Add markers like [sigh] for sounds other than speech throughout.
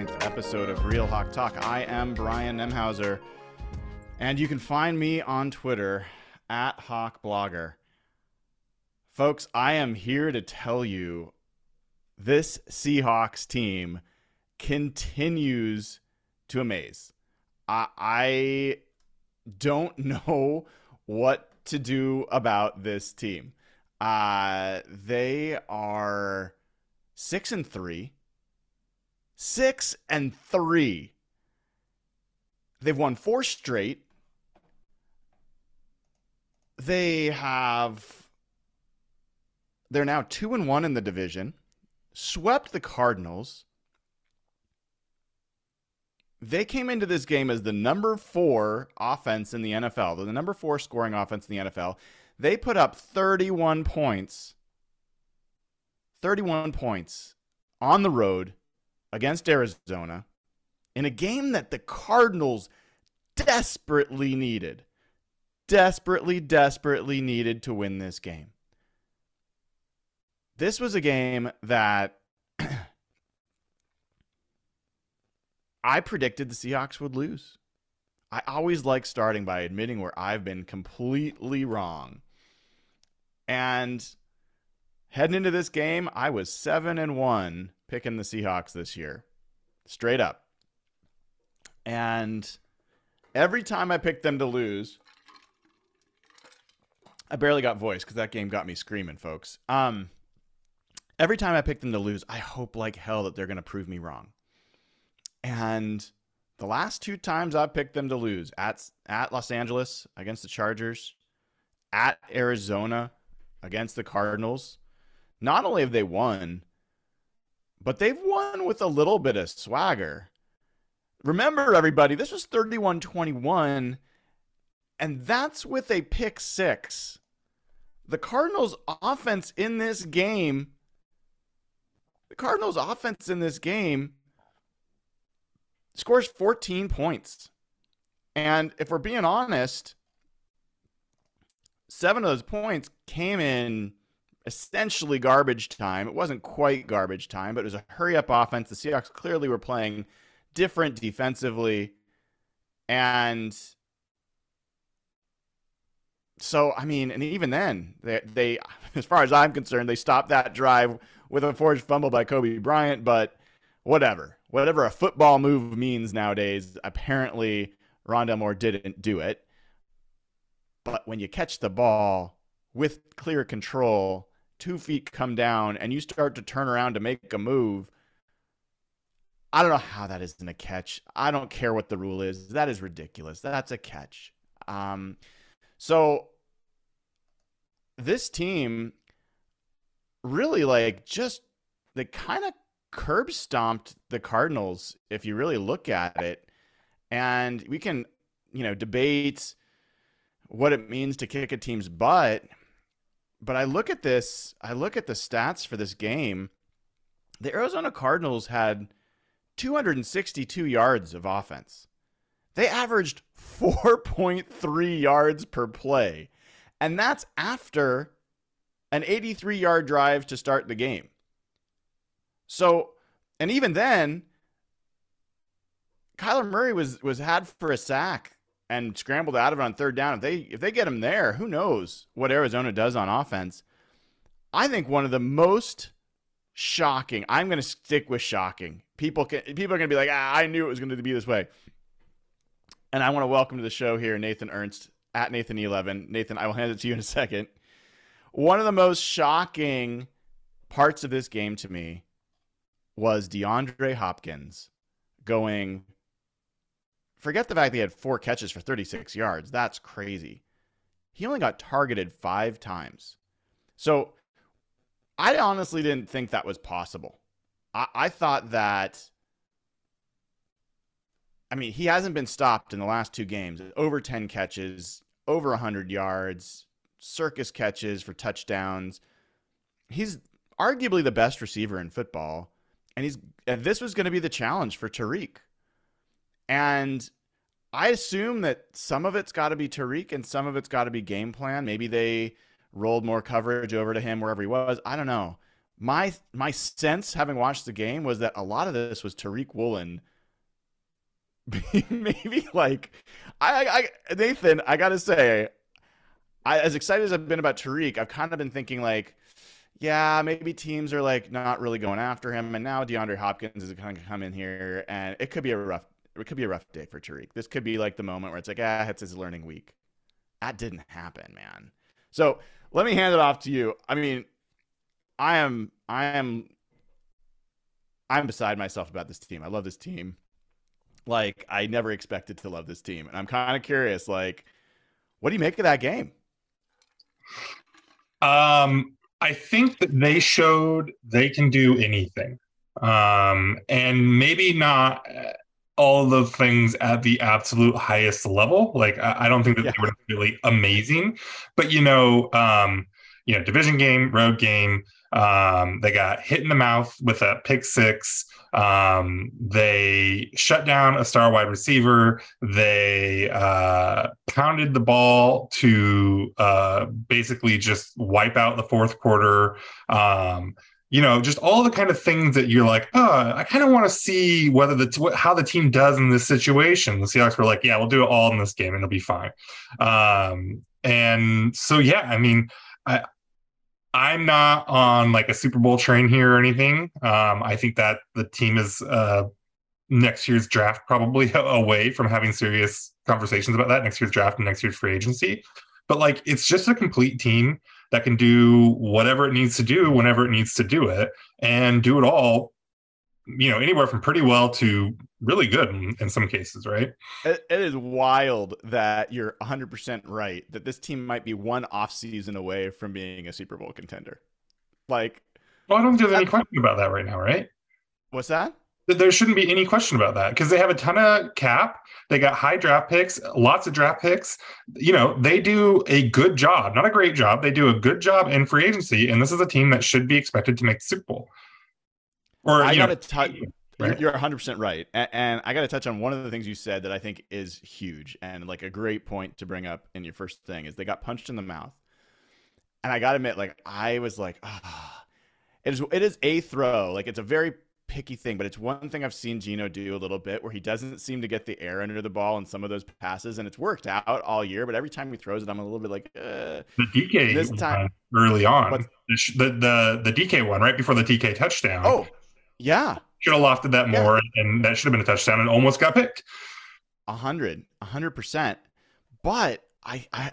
229th episode of Real Hawk Talk. I am Brian Nemhauser, and you can find me on Twitter at Hawk Blogger. Folks, I am here to tell you this Seahawks team continues to amaze. I, I don't [laughs] know what to do about this team. Uh, they are six and three. Six and three. They've won four straight. They have. They're now two and one in the division. Swept the Cardinals. They came into this game as the number four offense in the NFL, the number four scoring offense in the NFL. They put up 31 points, 31 points on the road against Arizona in a game that the Cardinals desperately needed. Desperately, desperately needed to win this game. This was a game that [clears throat] I predicted the Seahawks would lose. I always like starting by admitting where I've been completely wrong. And heading into this game, I was 7 and 1 picking the Seahawks this year. Straight up. And every time I picked them to lose, I barely got voice cuz that game got me screaming, folks. Um every time I pick them to lose, I hope like hell that they're going to prove me wrong. And the last two times I've picked them to lose at at Los Angeles against the Chargers, at Arizona against the Cardinals, not only have they won, but they've won with a little bit of swagger. Remember, everybody, this was 31 21, and that's with a pick six. The Cardinals' offense in this game, the Cardinals' offense in this game scores 14 points. And if we're being honest, seven of those points came in essentially garbage time. It wasn't quite garbage time, but it was a hurry up offense. The Seahawks clearly were playing different defensively. And so, I mean, and even then, they, they, as far as I'm concerned, they stopped that drive with a forced fumble by Coby Bryant, but whatever. Whatever a football move means nowadays, apparently Rondale Moore didn't do it. But when you catch the ball with clear control, two feet come down, and you start to turn around to make a move, I don't know how that isn't a catch. I don't care what the rule is. That is ridiculous. That's a catch. Um, so this team really like just they kind of curb stomped the Cardinals if you really look at it. And we can, you know, debate what it means to kick a team's butt. But I look at this, I look at the stats for this game. The Arizona Cardinals had 262 yards of offense. They averaged 4.3 yards per play. And that's after an 83 yard drive to start the game. So, and even then, Kyler Murray was was had for a sack and scrambled out of it on third down. If they if they get him there, who knows what Arizona does on offense? I think one of the most shocking. I'm going to stick with shocking. People can people are going to be like, ah, I knew it was going to be this way. And I want to welcome to the show here Nathan Ernst at Nathan11. Nathan, I will hand it to you in a second. One of the most shocking parts of this game to me was DeAndre Hopkins going. Forget the fact that he had four catches for 36 yards. That's crazy. He only got targeted five times. So I honestly didn't think that was possible. I, I thought that. I mean, he hasn't been stopped in the last two games. Over 10 catches, over 100 yards, circus catches for touchdowns. He's arguably the best receiver in football, and he's and this was going to be the challenge for Tariq. And I assume that some of it's got to be Tariq and some of it's got to be game plan. Maybe they rolled more coverage over to him wherever he was. I don't know. My my sense, having watched the game, was that a lot of this was Tariq Woolen. [laughs] maybe like I, I Nathan, I gotta say, I, as excited as I've been about Tariq, I've kind of been thinking like, yeah, maybe teams are like not really going after him, and now DeAndre Hopkins is going to come in here, and it could be a rough, it could be a rough day for Tariq. This could be like the moment where it's like, ah, it's his learning week. That didn't happen, man. So let me hand it off to you. I mean, I am, I am, I'm beside myself about this team. I love this team. Like I never expected to love this team, and I'm kind of curious. Like, what do you make of that game? Um, I think that they showed they can do anything. Um, and maybe not all the things at the absolute highest level. Like I, I don't think that yeah. they were really amazing, but you know, um, you know, division game, road game. Um, they got hit in the mouth with a pick six. Um, they shut down a star wide receiver. They uh, pounded the ball to uh, basically just wipe out the fourth quarter. Um, you know, just all the kind of things that you're like, oh, I kind of want to see whether the how the team does in this situation. The Seahawks were like, yeah, we'll do it all in this game and it'll be fine. Um, and so, yeah, I mean, I I'm not on like a Super Bowl train here or anything. Um, I think that the team is uh, next year's draft probably [laughs] away from having serious conversations about that next year's draft and next year's free agency. But like, it's just a complete team that can do whatever it needs to do whenever it needs to do it and do it all you know anywhere from pretty well to really good in, in some cases right? It, it is wild that you're 100% right that this team might be one off season away from being a super bowl contender. Like well i don't think there's any question about that right now right? What's that there shouldn't be any question about that because they have a ton of cap. They got high draft picks, lots of draft picks. You know, they do a good job, not a great job. They do a good job in free agency, and this is a team that should be expected to make the Super Bowl. Or I got to touch. Right? You're 100% right. And, and I got to touch on one of the things you said that I think is huge and like a great point to bring up in your first thing is they got punched in the mouth. And I got to admit, like, I was like, ah, oh. it is, it is a throw. Like, it's a very picky thing, but it's one thing I've seen Geno do a little bit where he doesn't seem to get the air under the ball in some of those passes, and it's worked out all year. But every time he throws it, I'm a little bit like, uh, The DK This time- one early on, the, the the the DK one right before the TK touchdown. oh, yeah, should have lofted that Yeah. more, and that should have been a touchdown, and almost got picked. a hundred, a hundred percent. But I, I,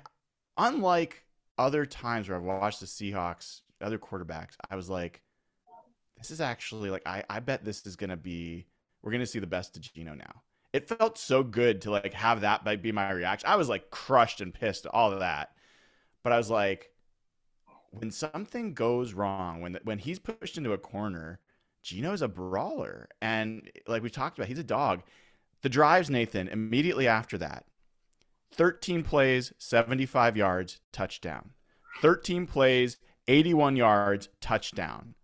unlike other times where I've watched the Seahawks, other quarterbacks, I was like, this is actually like, I, I bet this is gonna be, we're gonna see the best of Geno now. It felt so good to like have that be my reaction. I was like crushed and pissed, all of that. But I was like, when something goes wrong, when when he's pushed into a corner, Geno's a brawler, and like we talked about, he's a dog. The drives, Nathan, immediately after that, 13 plays, 75 yards, touchdown. 13 plays, 81 yards, touchdown.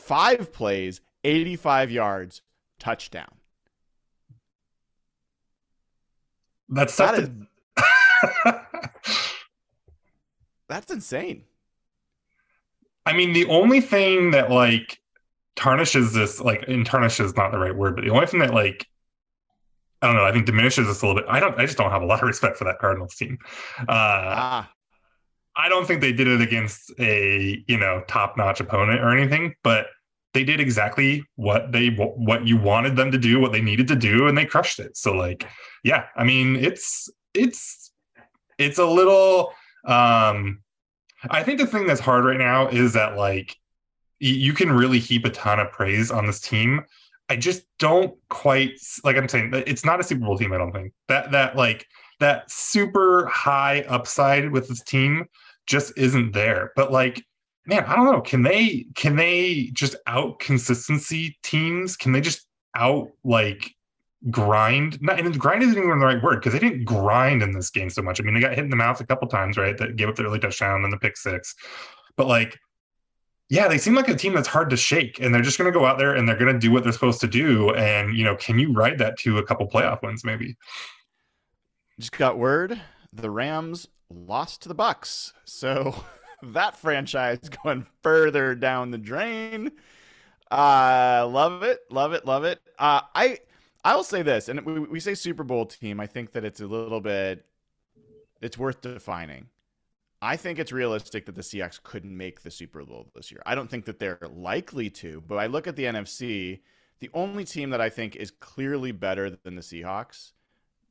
Five plays, 85 yards, touchdown. That's That is that's insane. I mean, the only thing that like tarnishes this, like, and tarnishes is not the right word, but the only thing that like, I don't know, I think diminishes this a little bit. I don't, I just don't have a lot of [laughs] respect for that Cardinals team. Uh, Ah, I don't think they did it against a you know top notch opponent or anything, but they did exactly what they what you wanted them to do, what they needed to do, and they crushed it. So like, yeah, I mean, it's it's it's a little. um I think the thing that's hard right now is that like you can really heap a ton of praise on this team. I just don't quite like I'm saying it's not a Super Bowl team. I don't think that that like that super high upside with this team just isn't there. But like, man, I don't know. Can they can they just out consistency teams? Can they just out like grind? Not and grind isn't even the right word because they didn't grind in this game so much. I mean, they got hit in the mouth a couple times, right? That gave up the early touchdown and the pick six. But like, yeah, they seem like a team that's hard to shake, and they're just going to go out there and they're going to do what they're supposed to do. And you know, can you ride that to a couple playoff wins, maybe? just got word the Rams lost to the Bucs. So [laughs] that franchise going further down the drain. Uh love it, love it, love it. Uh I I will say this, and we, we say Super Bowl team. I think that it's a little bit it's worth defining. I think it's realistic that the Seahawks couldn't make the Super Bowl this year. I don't think that they're likely to, but I look at the NFC, the only team that I think is clearly better than the Seahawks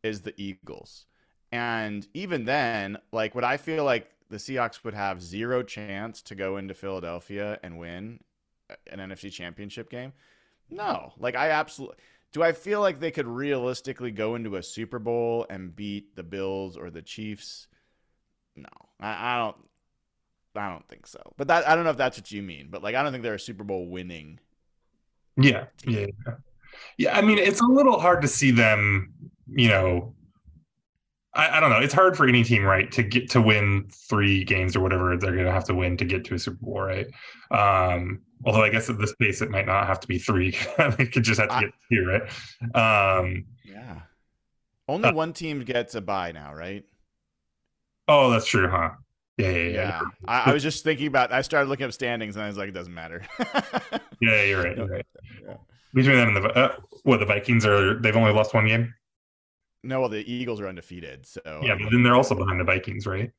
is the Eagles. And even then, like what I feel like the Seahawks would have zero chance to go into Philadelphia and win uh, an NFC championship game. No, like I absolutely do. I feel like they could realistically go into a Super Bowl and beat the Bills or the Chiefs. No, I, I don't. I don't think so. But that I don't know if that's what you mean. But like I don't think they're a Super Bowl winning. Yeah, yeah, yeah. Yeah, I mean, it's a little hard to see them, you know. I, I don't know. It's hard for any team, right, to get to win three games or whatever they're going to have to win to get to a Super Bowl, right? Um, although I guess at this pace, it might not have to be three. [laughs] it could just have to get two, right? Um, Yeah. Only Uh, one team gets a bye now, right? oh, that's true, huh? Yeah, yeah, yeah. Yeah. I, I was just thinking about. I started looking up standings, and I was like, it doesn't matter. [laughs] Yeah, you're right. You're right. Yeah. Between them and the uh, what the Vikings are, they've only lost one game. No, well, the Eagles are undefeated, so Yeah, but then they're also behind the Vikings, right?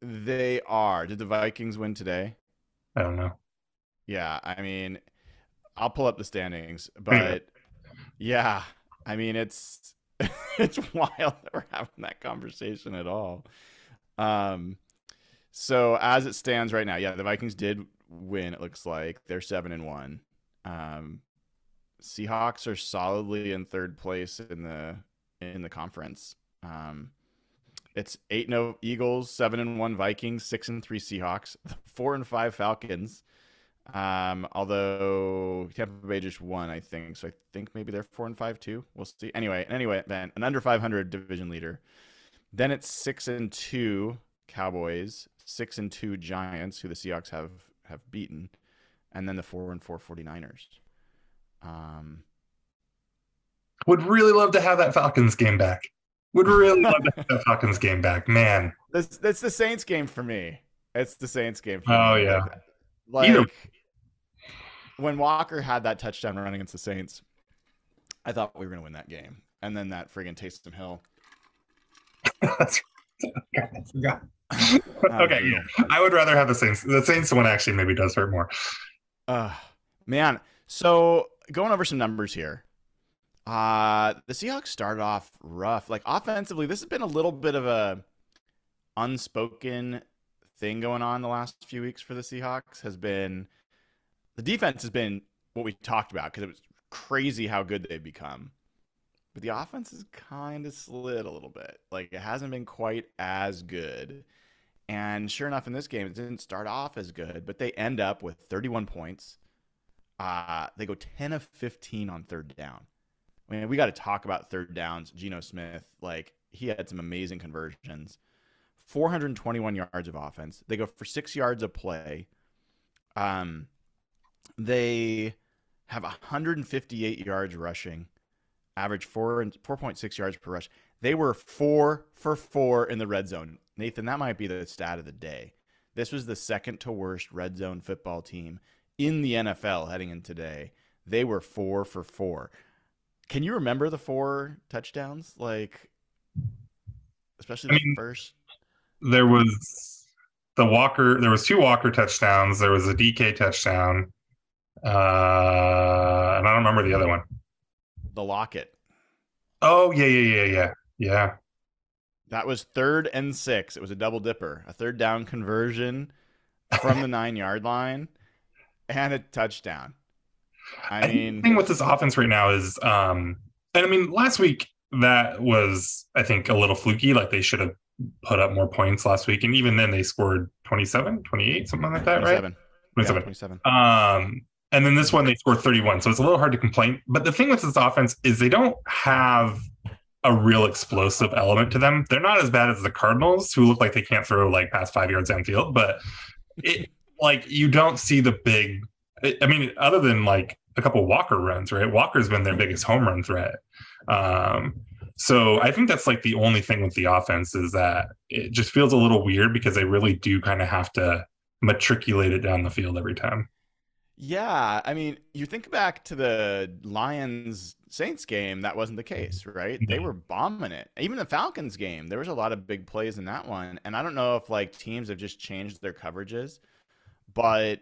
they are. Did the Vikings win today? I don't know. Yeah, I mean, I'll pull up the standings, There you go. but yeah, I mean, it's [laughs] it's wild that we're having that conversation at all. Um, so as it stands right now, yeah, the Vikings did win. It looks like they're seven and one. Um, Seahawks are solidly in third place in the in the conference. Um, it's eight no Eagles, seven and one Vikings, six and three Seahawks, [laughs] four and five Falcons. Um, although Tampa Bay just won, I think. So I think maybe they're four and five too. We'll see. Anyway, and anyway, then an under 500 division leader. Then it's six and two Cowboys, six and two Giants, who the Seahawks have have beaten, and then the four and four 49ers. Um, Would really love to have that Falcons game back. Would really love to have that Falcons game back, man. that's that's the Saints game for me. It's the Saints game. For me. Oh, me. yeah. Like, Either- when Walker had that touchdown run against the Saints, I thought we were going to win that game. And then that friggin' Taysom Hill. That's God, I okay, yeah. I would rather have the Saints. The Saints one actually maybe does hurt more. Uh, man. So going over some numbers here. Uh, the Seahawks started off rough. Like offensively, this has been a little bit of a unspoken thing going on the last few weeks for the Seahawks. Has been the defense has been what we talked about because it was crazy how good they've become. But the offense has kind of slid a little bit. Like it hasn't been quite as good. And sure enough, in this game, it didn't start off as good, but they end up with 31 points. Uh, they go 10 of 15 on third down. I mean, we got to talk about third downs. Geno Smith, like, he had some amazing conversions. 421 yards of offense. They go for six yards of play. Um, they have 158 yards rushing, average four and 4.6 yards per rush. They were four for four in the red zone. Nathan, that might be the stat of the day. This was the second to worst red zone football team in the NFL heading in today. They were four for four. Can you remember the four touchdowns? Like, especially the I mean, first. There was the Walker. There was two Walker touchdowns. There was a DK touchdown, uh, and I don't remember the other one. The Lockett. Oh yeah, yeah, yeah, yeah, yeah. That was third and six. It was a double dipper, a third down conversion from the [laughs] nine yard line, and a touchdown. I mean, the thing with this offense right now is, um, and I mean, last week that was, I think, a little fluky. Like they should have put up more points last week, and even then they scored 27, 28, something like that, 27. right? 27. Yeah, 27. Um, and then this one they scored 31, so it's a little hard to complain. But the thing with this offense is they don't have a real explosive element to them. They're not as bad as the Cardinals, who look like they can't throw like past five yards downfield, but it like you don't see the big. I mean, other than like a couple Walker runs, right? Walker's been their biggest home run threat. Um, so I think that's like the only thing with the offense is that it just feels a little weird because they really do kind of have to matriculate it down the field every time. Yeah, I mean, you think back to the Lions Saints game, that wasn't the case, right? They were bombing it. Even the Falcons game, there was a lot of big plays in that one. And I don't know if like teams have just changed their coverages, but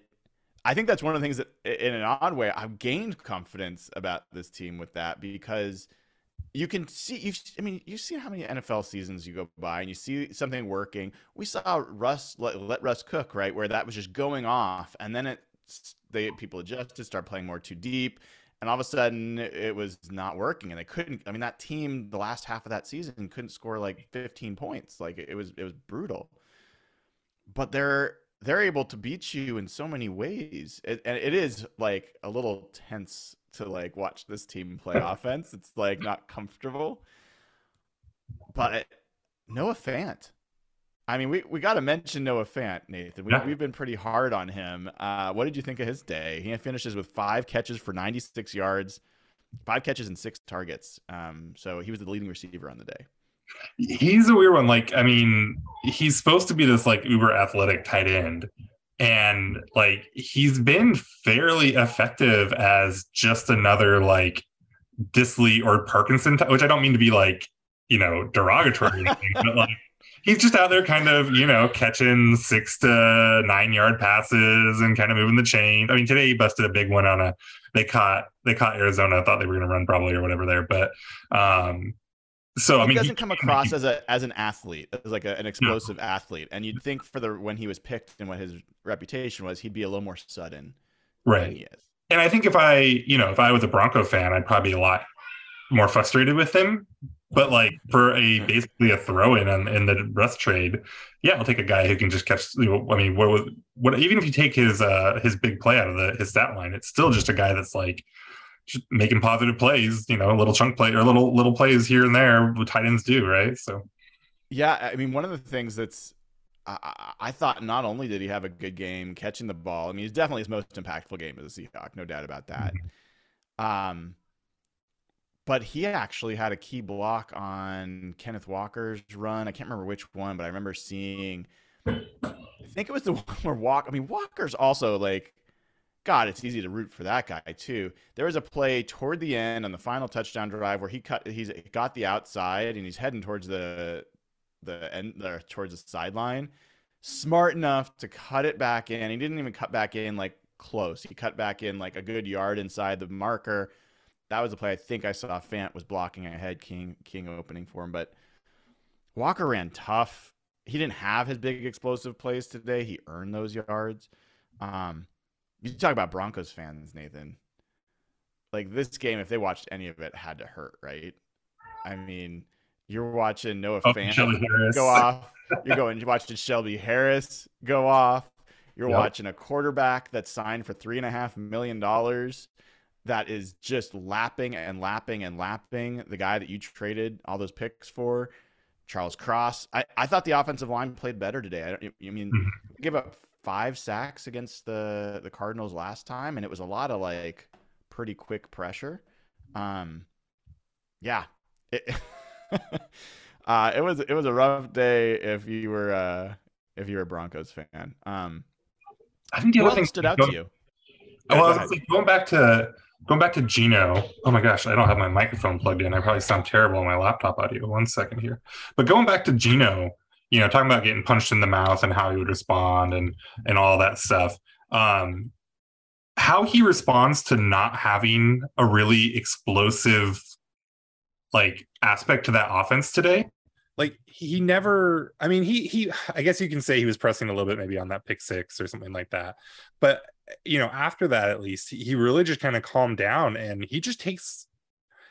I think that's one of the things that in an odd way I've gained confidence about this team with that because you can see you I mean you see how many NFL seasons you go by and you see something working. We saw Russ let, let Russ cook, right? Where that was just going off and then it they people adjusted, start playing more too deep, and all of a sudden it was not working, and they couldn't. I mean, that team the last half of that season couldn't score like 15 points. Like it was it was brutal. But they're they're able to beat you in so many ways, it, and it is like a little tense to like watch this team play [laughs] offense. It's like not comfortable. But Noah Fant, I mean, we, we got to mention Noah Fant, Nathan. We, have been pretty hard on him. Uh, what did you think of his day? He finishes with five catches for 96 yards, five catches and six targets. Um, so he was the leading receiver on the day. He's a weird one. Like, I mean, he's supposed to be this like uber athletic tight end. And like, he's been fairly effective as just another like Dissly or Parkinson, which I don't mean to be like, you know, derogatory, anything, but like, he's just out there kind of, you know, catching six to nine yard passes and kind of moving the chain. I mean, today he busted a big one on a they caught they caught Arizona. I thought they were gonna run probably or whatever there. But um so he I mean, doesn't he, come across he, as a as an athlete, as like a, an explosive no. athlete. And you'd think for the when he was picked and what his reputation was, he'd be a little more sudden. Right. he is. And I think if I, you know, if I was a Bronco fan, I'd probably be a lot more frustrated with him but like for a basically a throw in in, in the Russ trade, yeah, I'll take a guy who can just catch. You know, I mean, what was what? Even if you take his uh his big play out of the his stat line, it's still just a guy that's like just making positive plays. You know, a little chunk play or little little plays here and there. What tight ends do, right? So, yeah, I mean, one of the things that's I, I, thought not only did he have a good game catching the ball, I mean, he's definitely his most impactful game as a Seahawk, no doubt about that. Mm-hmm. Um, but he actually had a key block on Kenneth Walker's run. I can't remember which one, but I remember seeing. I think it was the [laughs] one where Walker. I mean, Walker's also like God, it's easy to root for that guy too. There was a play toward the end on the final touchdown drive where he cut, he's got the outside and he's heading towards the the end, or towards the sideline. Smart enough to cut it back in. He didn't even cut back in like close. He cut back in like a good yard inside the marker. That was a play I think I saw Fant was blocking ahead, King King opening for him, but Walker ran tough. He didn't have his big explosive plays today. He earned those yards. Um, you talk about Broncos fans, Nathan. Like this game, if they watched any of it, had to hurt, right? I mean, you're watching Noah oh, Fant go off. You're going you're watching Shelby Harris go off. You're yep. watching a quarterback that's signed for three and a half million dollars that is just lapping and lapping and lapping the guy that you traded all those picks for. Charles Cross. I, I thought the offensive line played better today. I, I mean, mm-hmm. give up five sacks against the the Cardinals last time, and it was a lot of like pretty quick pressure. Um, yeah, it, [laughs] uh, it was it was a rough day if you were uh, if you were a Broncos fan. Um, I think the other thing stood out to you. Well, go going back to going back to Geno. Oh my gosh, I don't have my microphone plugged in. I probably sound terrible on my laptop audio. One second here. But going back to Geno, you know, talking about getting punched in the mouth and how he would respond and and all that stuff. Um, how he responds to not having a really explosive like aspect to that offense today like he never i mean he he i guess you can say he was pressing a little bit maybe on that pick six or something like that but you know after that at least he really just kind of calmed down and he just takes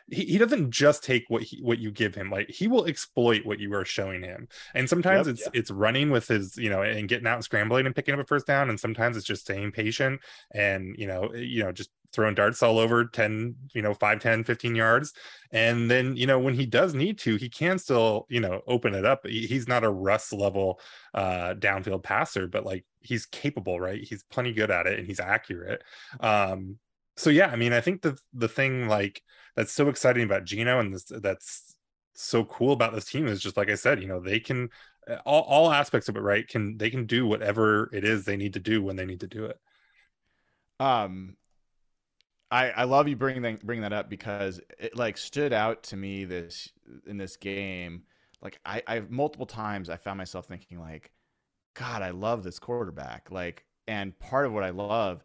he, he doesn't just take what he what you give him like he will exploit what you are showing him. And sometimes yep, it's it's running with his you know and getting out and scrambling and picking up a first down and sometimes it's just staying patient and you know you know just throwing darts all over 10 you know 5 10 15 yards. And then you know when he does need to he can still you know open it up. He's not a russ level uh downfield passer but like he's capable right? He's plenty good at it and he's accurate. Um so yeah i mean i think the the thing like that's so exciting about Geno and this that's so cool about this team is just like I said, you know, they can all, all aspects of it, right? Can they can do whatever it is they need to do when they need to do it. Um, I I love you bringing that bringing that up because it like stood out to me this in this game. Like I I multiple times I found myself thinking like, God, I love this quarterback. Like, and part of what I love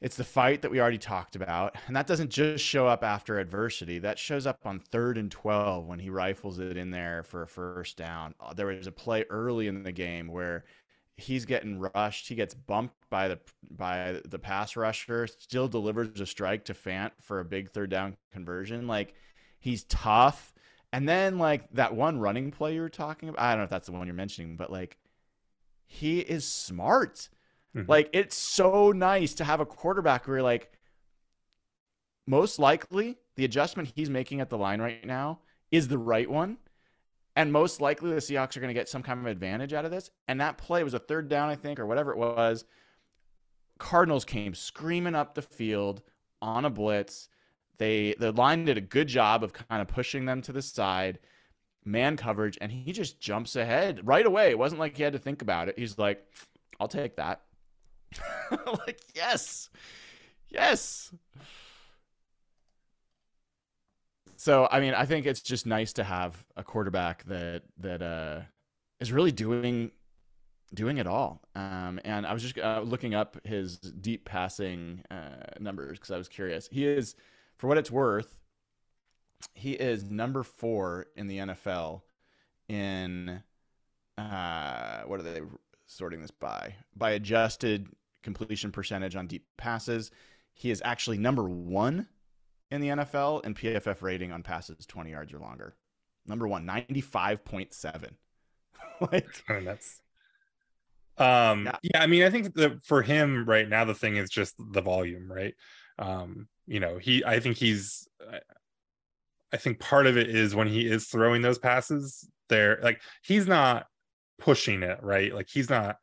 it's the fight that we already talked about. And that doesn't just show up after adversity. That shows up on third and 12 when he rifles it in there for a first down. Uh, there was a play early in the game where he's getting rushed. He gets bumped by the by the pass rusher, still delivers a strike to Fant for a big third down conversion. Like he's tough. And then like that one running play you were talking about, I don't know if that's the one you're mentioning, but like he is smart Mm-hmm. Like it's so nice to have a quarterback where like most likely the adjustment he's making at the line right now is the right one. And most likely the Seahawks are going to get some kind of advantage out of this. And that play was a third down, I think, or whatever it was. Cardinals came screaming up the field on a blitz. They the line did a good job of kind of pushing them to the side, man coverage, and he just jumps ahead right away. It wasn't like he had to think about it. He's like, I'll take that. [laughs] like, yes. Yes. So, I mean, I think it's just nice to have a quarterback that that uh, is really doing doing it all. Um, and I was just uh, looking up his deep passing uh, numbers because I was curious. He is, for what it's worth, he is number four in the NFL in uh, what are they sorting this by? By adjusted completion percentage on deep passes. He is actually number one in the NFL in PFF rating on passes 20 yards or longer. Number one, 95.7. [laughs] like, I mean, that's. Um, yeah. yeah, I mean, I think that for him right now, the thing is just the volume, right? Um, you know, he, I think he's, I think part of it is when he is throwing those passes, there, like, he's not pushing it, right? Like, he's not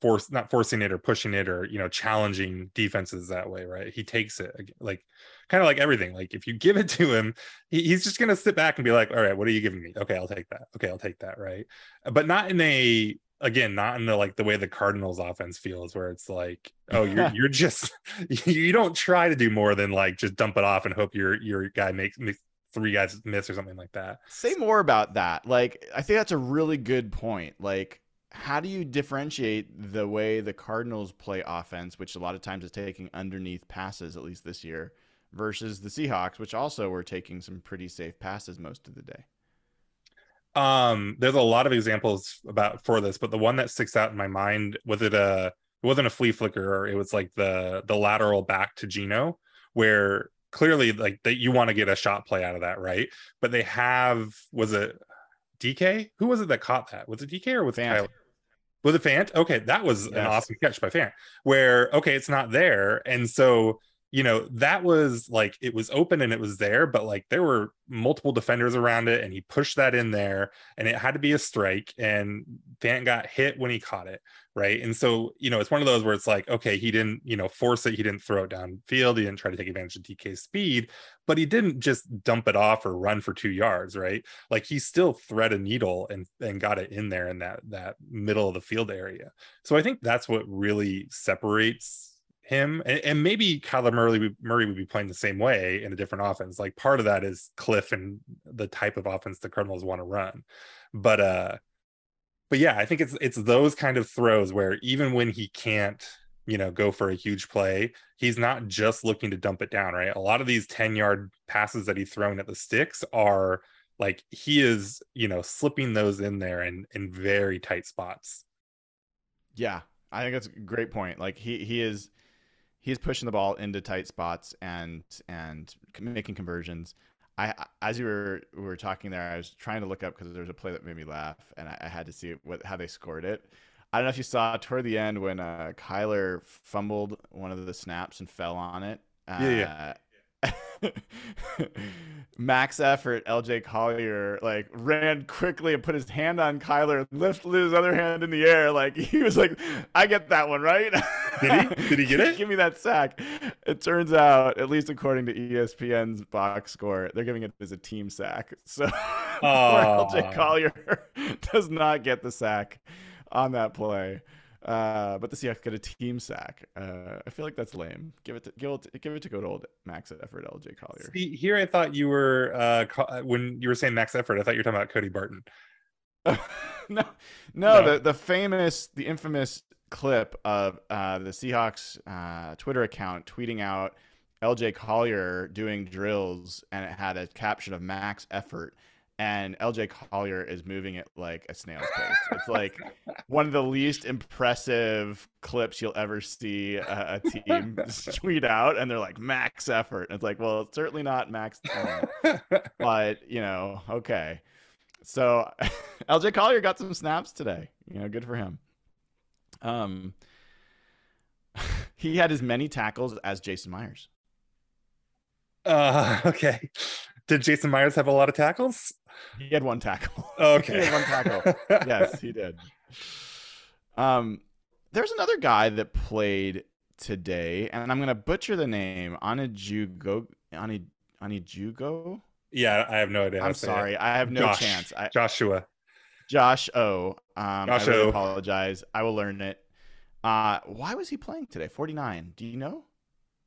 force not forcing it or pushing it or you know challenging defenses that way right? He takes it like kind of like everything. Like if you give it to him he, he's just going to sit back and be like all right what are you giving me? Okay i'll take that. Okay i'll take that right? But not in a again not in the like the way the Cardinals offense feels, where it's like, oh, you're [laughs] you're just [laughs] you don't try to do more than like just dump it off and hope your your guy makes, makes three guys miss or something like that. Say more about that. Like, I think that's a really good point. Like, how do you differentiate the way the Cardinals play offense, which a lot of times is taking underneath passes, at least this year, versus the Seahawks, which also were taking some pretty safe passes most of the day? Um, there's a lot of examples about for this, but the one that sticks out in my mind was it a it wasn't a flea flicker, or it was like the the lateral back to Geno, where clearly like that you want to get a shot play out of that, right? But they have was it DK? Who was it that caught that? Was it DK or was it Kyler? Was it Fant? Okay, that was yes. an awesome catch by Fant. Where okay, it's not there, and so you know that was like it was open and it was there, but like there were multiple defenders around it, and he pushed that in there, and it had to be a strike, and Fant got hit when he caught it right? And so, you know, it's one of those where it's like, okay, he didn't, you know, force it, he didn't throw it downfield, he didn't try to take advantage of DK's speed, but he didn't just dump it off or run for two yards, right? Like he still thread a needle and and got it in there in that that middle of the field area. So I think that's what really separates him and, and, maybe Kyler Murray Murray would be playing the same way in a different offense. Like part of that is Kliff and the type of offense the Cardinals want to run. But uh but yeah, I think it's it's those kind of throws where even when he can't, you know, go for a huge play, he's not just looking to dump it down, right? A lot of these 10 yard passes that he's thrown at the sticks are like he is, you know, slipping those in there in in very tight spots. Yeah, I think that's a great point. Like he he is he's pushing the ball into tight spots and and making conversions. I as you were we were talking there, I was trying to look up because there was a play that made me laugh, and I, I, had to see what how they scored it. I don't know if you saw toward the end when uh, Kyler fumbled one of the snaps and fell on it. Uh, yeah, yeah. [laughs] max effort LJ Collier like ran quickly and put his hand on Kyler lifted his other hand in the air. Like [laughs] he was like I get that one right? Did he? Did he get [laughs] it? Give me that sack. It turns out at least according to ESPN's box score they're giving it as a team sack. So LJ Collier does not get the sack on that play uh, but the Seahawks get a team sack. Uh, I feel like that's lame. Give it to give it, give it to good old max effort, LJ Collier. See, here I thought you were uh, uh, when you were saying max effort. I thought you were talking about Cody Barton. [laughs] no, no, no, the the famous, the infamous clip of uh, the Seahawks uh, Twitter account tweeting out LJ Collier doing drills, and it had a caption of max effort and LJ Collier is moving it like a snail's pace. It's like one of the least impressive clips you'll ever see a, a team [laughs] tweet out, and they're like max effort. And it's like, well, it's certainly not max time, but you know, okay. So [laughs] LJ Collier got some snaps today. You know, good for him. Um, [laughs] he had as many tackles as Jason Myers. Uh, okay. Did Jason Myers have a lot of tackles? He had one tackle. [laughs] Okay. he had one tackle. yes, he did. Um, there's another guy that played today, and I'm gonna butcher the name. Anijugo. Ani Anijugo. Yeah, I have no idea. I'm sorry. It. I have no Josh, chance. I, Joshua. Josh O. Um, Josh I really O. apologize. I will learn it. Uh, why was he playing today? 49. Do you know?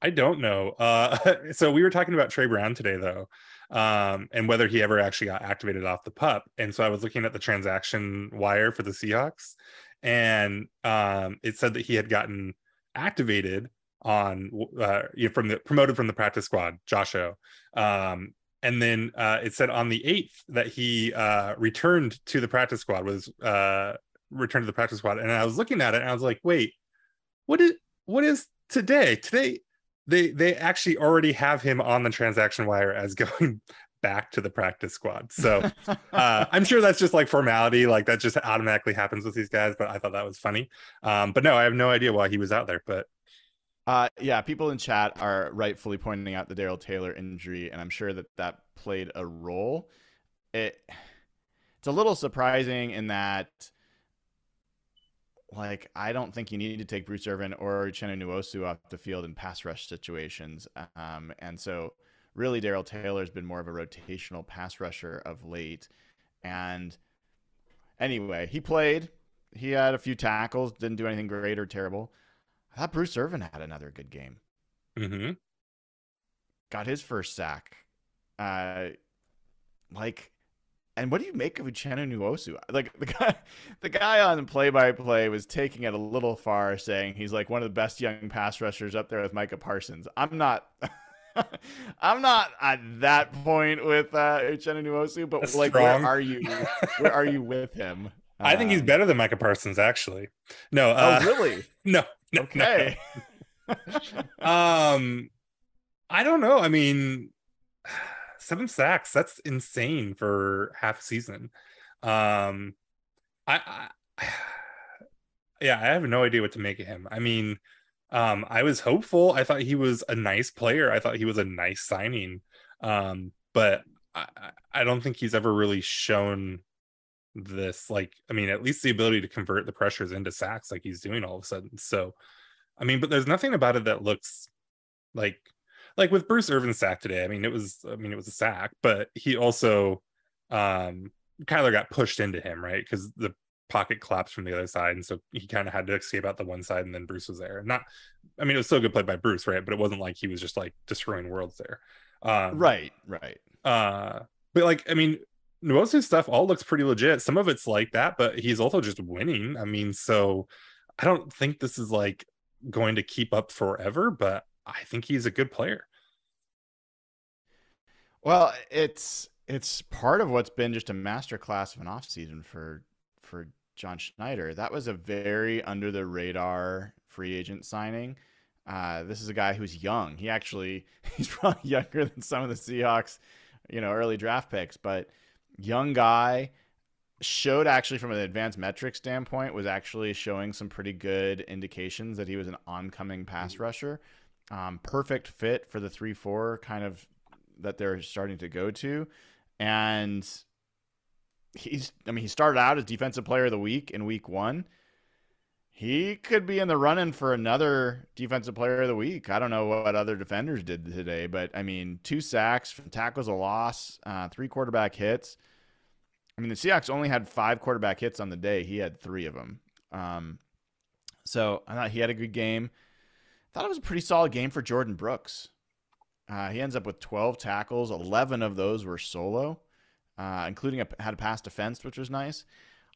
I don't know. Uh, [laughs] so we were talking about Tre Brown today, though, um, and whether he ever actually got activated off the pup. And so I was looking at the transaction wire for the Seahawks, and um, it said that he had gotten activated on uh, you know, from the promoted from the practice squad, Josh O. Um, and then uh, it said on the eighth that he uh, returned to the practice squad was uh, returned to the practice squad, and I was looking at it and I was like, wait, what is what is today? Today they they actually already have him on the transaction wire as [laughs] going back to the practice squad. So [laughs] uh, I'm sure that's just like formality, like that just automatically happens with these guys. But I thought that was funny. Um, but no, I have no idea why he was out there. But uh, yeah, people in chat are rightfully pointing out the Darrell Taylor injury, and I'm sure that that played a role. It it's a little surprising in that like I don't think you need to take Bruce Irvin or Uchenna Nwosu off the field in pass rush situations. Um, and so really Darrell Taylor's been more of a rotational pass rusher of late. And anyway, he played. he had a few tackles, didn't do anything great or terrible. I thought Bruce Irvin had another good game. Mm-hmm. Got his first sack. Uh, like, and what do you make of Uchenna Nwosu? Like the guy, [laughs] the guy on play-by-play was taking it a little far, saying he's like one of the best young pass rushers up there with Micah Parsons. I'm not. [laughs] I'm not at that point with uh, Uchenna Nwosu, but That's like, strong. where are you? Where are you [laughs] with him? I think he's Um, better than Micah Parsons, actually. No, Oh, uh, really? no, no, no. Okay. Um, I don't know. I mean, seven sacks. That's insane for half a season. Um, I, I, [sighs] yeah, I have no idea what to make of him. I mean, um, I was hopeful. I thought he was a nice player. I thought he was a nice signing. Um, but I, I- I don't think he's ever really shown this. Like, I mean, at least the ability to convert the pressures into sacks, like he's doing all of a sudden. So, I mean, but there's nothing about it that looks like like with Bruce Irvin's sack today. I mean, it was I mean it was a sack, but he also um Kyler got pushed into him, right? Because the pocket collapsed from the other side, and so he kind of had to escape out the one side, and then Bruce was there. Not, I mean, it was still a good play by Bruce, right? But it wasn't like he was just like destroying worlds there. Um, right, right. uh but like i mean Nwosu's stuff all looks pretty legit some of it's like that but he's also just winning i mean so i don't think this is like going to keep up forever but i think he's a good player Well, it's it's part of what's been just a masterclass of an offseason for for John Schneider. That was a very under the radar free agent signing. Uh, this is a guy who's young. He actually [laughs] he's probably younger than some of the Seahawks, you know, early draft picks, but young guy showed actually from an advanced metric standpoint was actually showing some pretty good indications that he was an oncoming pass rusher. Um, perfect fit for the three four kind of that they're starting to go to, and he's I mean he started out as defensive player of the week in week one. He could be in the running for another defensive player of the week. I don't know what other defenders did today, but I mean, two sacks, tackles a loss, uh, three quarterback hits. I mean, the Seahawks only had five quarterback hits on the day. He had three of them. Um, so I thought he had a good game. Thought it was a pretty solid game for Jordyn Brooks. Uh, he ends up with 12 tackles. 11 of those were solo, uh, including a, had a pass defense, which was nice.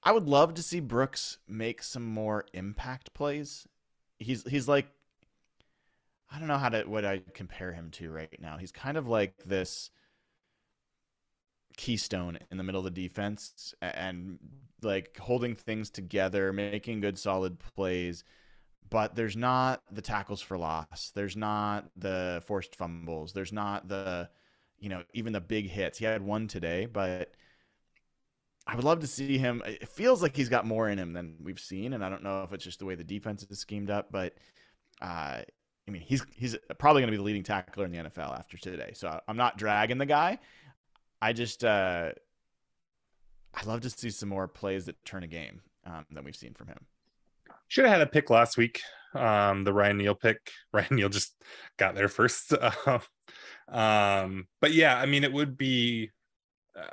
I would love to see Brooks make some more impact plays. He's he's like I don't know how to what I compare him to right now. He's kind of like this keystone in the middle of the defense and like holding things together, making good solid plays. But there's not the tackles for loss. There's not the forced fumbles. There's not the, you know, even the big hits. He had one today, but I would love to see him. It feels like he's got more in him than we've seen, and I don't know if it's just the way the defense is schemed up, but uh, I mean, he's he's probably going to be the leading tackler in the NFL after today. So I'm not dragging the guy. I just uh, I love to see some more plays that turn a game um, than we've seen from him. Should have had a pick last week. Um the ryan neal pick. [laughs] Ryan neal just got there first. [laughs] Um but yeah i mean it would be uh,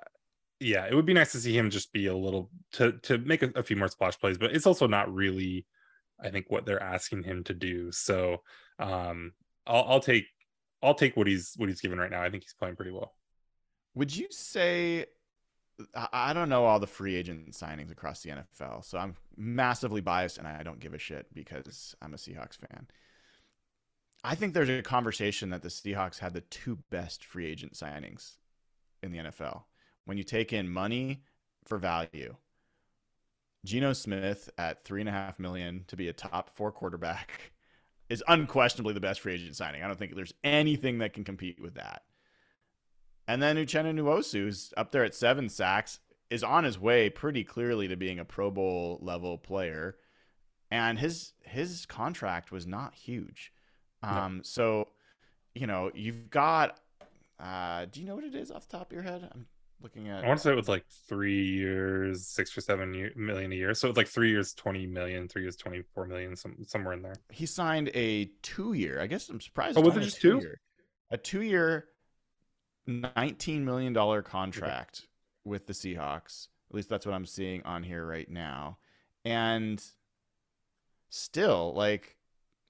yeah it would be nice to see him just be a little to to make a, a few more splash plays but it's also not really i think what they're asking him to do. So um i'll, I'll take i'll take what he's what he's given right now. I think he's playing pretty well. Would you say? I don't know all the free agent signings across the NFL, so I'm massively biased and I don't give a shit because I'm a Seahawks fan. I think there's a conversation that the Seahawks had the two best free agent signings in the NFL. When you take in money for value, Geno Smith at three and a half million to be a top four quarterback [laughs] is unquestionably the best free agent signing. I don't think there's anything that can compete with that. And then Uchenna Nwosu, who's up there at seven sacks, is on his way pretty clearly to being a Pro Bowl level player. And his his contract was not huge. Um, so, you know, you've got uh do you know what it is off the top of your head? I'm looking at i want to say it was like three years six or seven year, million a year so it's like three years 20 million three years 24 million some, somewhere in there he signed a two year. I guess I'm surprised. Oh, was it just two? two-year. A two year, nineteen million dollar contract with the Seahawks. At least that's what I'm seeing on here right now. and still like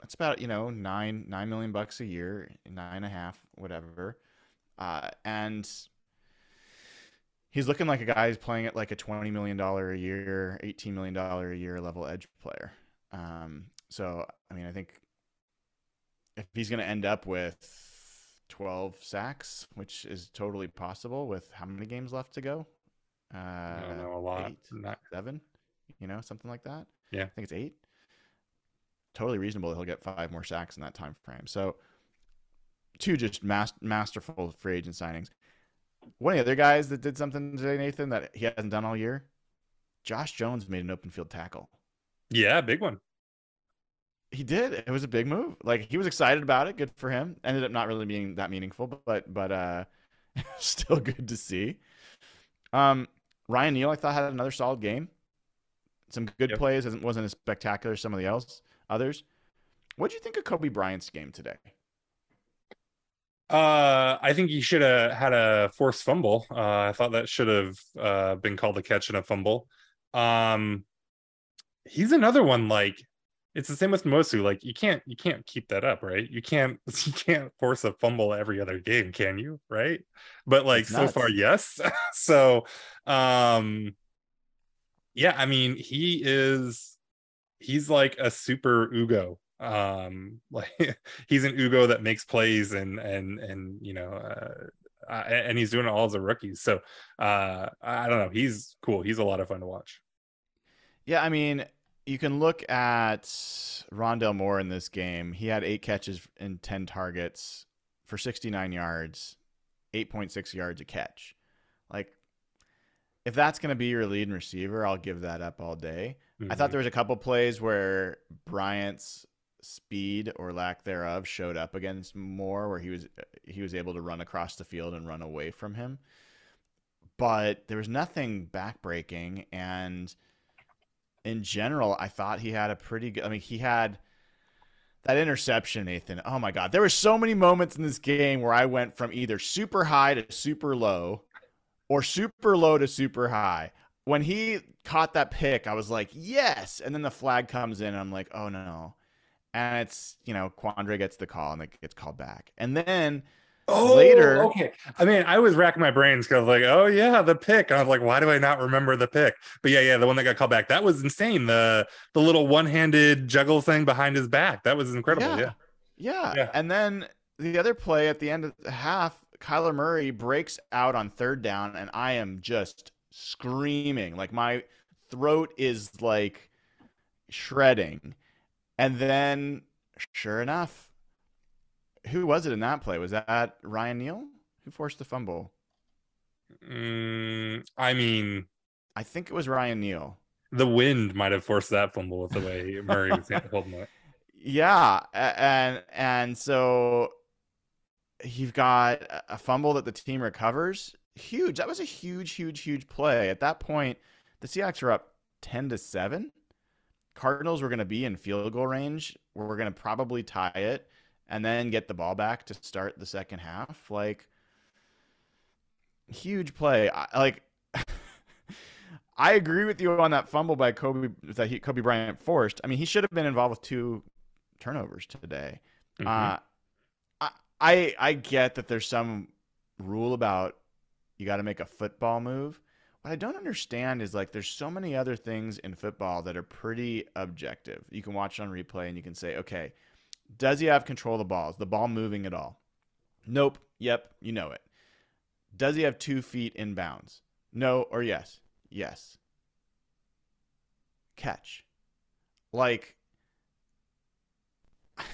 that's about you know nine nine million bucks a year, nine and a half, whatever, uh, and he's looking like a guy who's playing at like a twenty million dollar a year, eighteen million dollar a year level edge player. Um, so I mean, I think if he's going to end up with 12 sacks, which is totally possible with how many games left to go? Uh, I don't know a lot. eight, Not- seven, you know, something like that. Yeah. I think it's eight. Totally reasonable that he'll get five more sacks in that time frame. So, two just mas- masterful free agent signings. One of the other guys that did something today, Nathan, that he hasn't done all year. Josh Jones made an open field tackle. yeah, big one. He did. It was a big move. Like he was excited about it. Good for him. Ended up not really being that meaningful, but but uh [laughs] still good to see. Um Ryan Neal I thought had another solid game. Some good Yep. plays. Wasn't wasn't as spectacular as some of the else others. What do you think of Coby Bryant's game today? Uh, I think he should have had a forced fumble. Uh, I thought that should have uh, been called a catch and a fumble. Um, he's another one like it's the same with Nwosu. Like you can't you can't keep that up, right? You can't [laughs] you can't force a fumble every other game, can you? Right? But like so far, yes. [laughs] so, um, yeah. I mean, he is he's like a super Ugo um [laughs] like he's an ugo that makes plays and and and you know uh, uh, and he's doing it all as a rookie so uh i don't know he's cool he's a lot of fun to watch Yeah, I mean, you can look at Rondale Moore in this game. He had eight catches and 10 targets for 69 yards, 8.6 yards a catch. Like, if that's going to be your lead receiver, I'll give that up all day. I thought mm-hmm. there was a couple plays where Bryant's speed or lack thereof showed up against Moore, where he was he was able to run across the field and run away from him. But there was nothing backbreaking, and in general, I thought he had a pretty good. I mean, he had that interception, Nathan. Oh my God, there were so many moments in this game where I went from either super high to super low, or super low to super high. When he caught that pick, I was like, yes. And then the flag comes in, and I'm like, oh no. And it's, you know, Quandre gets the call and it gets called back. And then oh later- okay. I mean i was racking my brains because like oh yeah the pick. And i was like why do i not remember the pick? But yeah yeah the one that got called back. That was insane. The the little one-handed juggle thing behind his back. That was incredible. Yeah, Yeah. Yeah. And then the other play at the end of the half, Kyler Murray breaks out on third down, and I am just screaming. Like my throat is like shredding. And then, sure enough, who was it in that play? Was that Ryan Neal who forced the fumble? Mm, i mean I think it was Ryan Neal. the wind might have forced that fumble with the way murray was holding it [laughs] Yeah, and and so you've got a- a fumble that the team recovers. Huge. That was a huge, huge, huge play. At that point, the Seahawks were up ten to seven. Cardinals were going to be in field goal range. We're going to probably tie it and then get the ball back to start the second half. Like huge play. I, like [laughs] I agree with you on that fumble by Coby that he, Coby Bryant forced. I mean, he should have been involved with two turnovers today. Mhm. Uh, I, I I get that there's some rule about you got to make a football move. What I don't understand is like there's so many other things in football that are pretty objective. You can watch on replay and you can say, okay, does he have control of the ball? Is the ball moving at all? Nope. Yep. You know it. Does he have two feet in bounds? No or yes? Yes. Catch. Like, [laughs]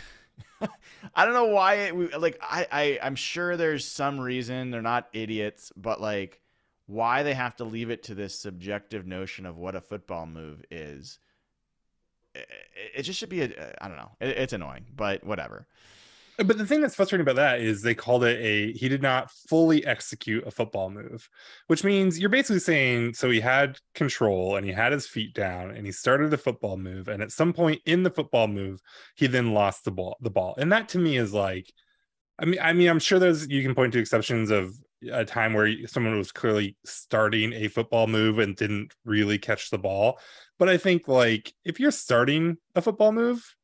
I don't know why it, like I, I I'm sure there's some reason they're not idiots, but like why they have to leave it to this subjective notion of what a football move is. It, just should be a I don't know. It, it's annoying, but whatever. But the thing that's frustrating about that is they called it a he did not fully execute a football move, which means you're basically saying so he had control and he had his feet down and he started the football move and at some point in the football move he then lost the ball the ball. And that to me is like I mean I mean I'm sure there's you can point to exceptions of a time where someone was clearly starting a football move and didn't really catch the ball. But I think like if you're starting a football move,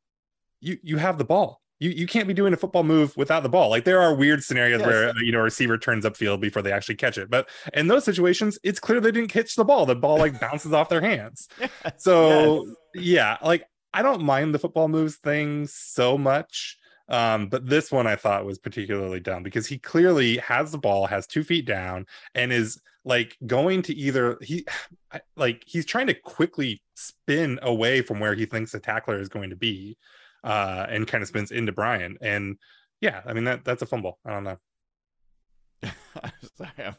you you have the ball. You you can't be doing a football move without the ball. Like there are weird scenarios yes. where uh, you know a receiver turns upfield before they actually catch it. But in those situations, it's clear they didn't catch the ball. The ball like [laughs] bounces off their hands. [laughs] Yes. So yes. yeah, like I don't mind the football moves thing so much. Um, but this one I thought was particularly dumb because he clearly has the ball, has two feet down, and is like going to either he [sighs] like he's trying to quickly spin away from where he thinks the tackler is going to be, uh, and kind of spins into Brian. And yeah, I mean that that's a fumble. I don't know. [laughs] Sorry,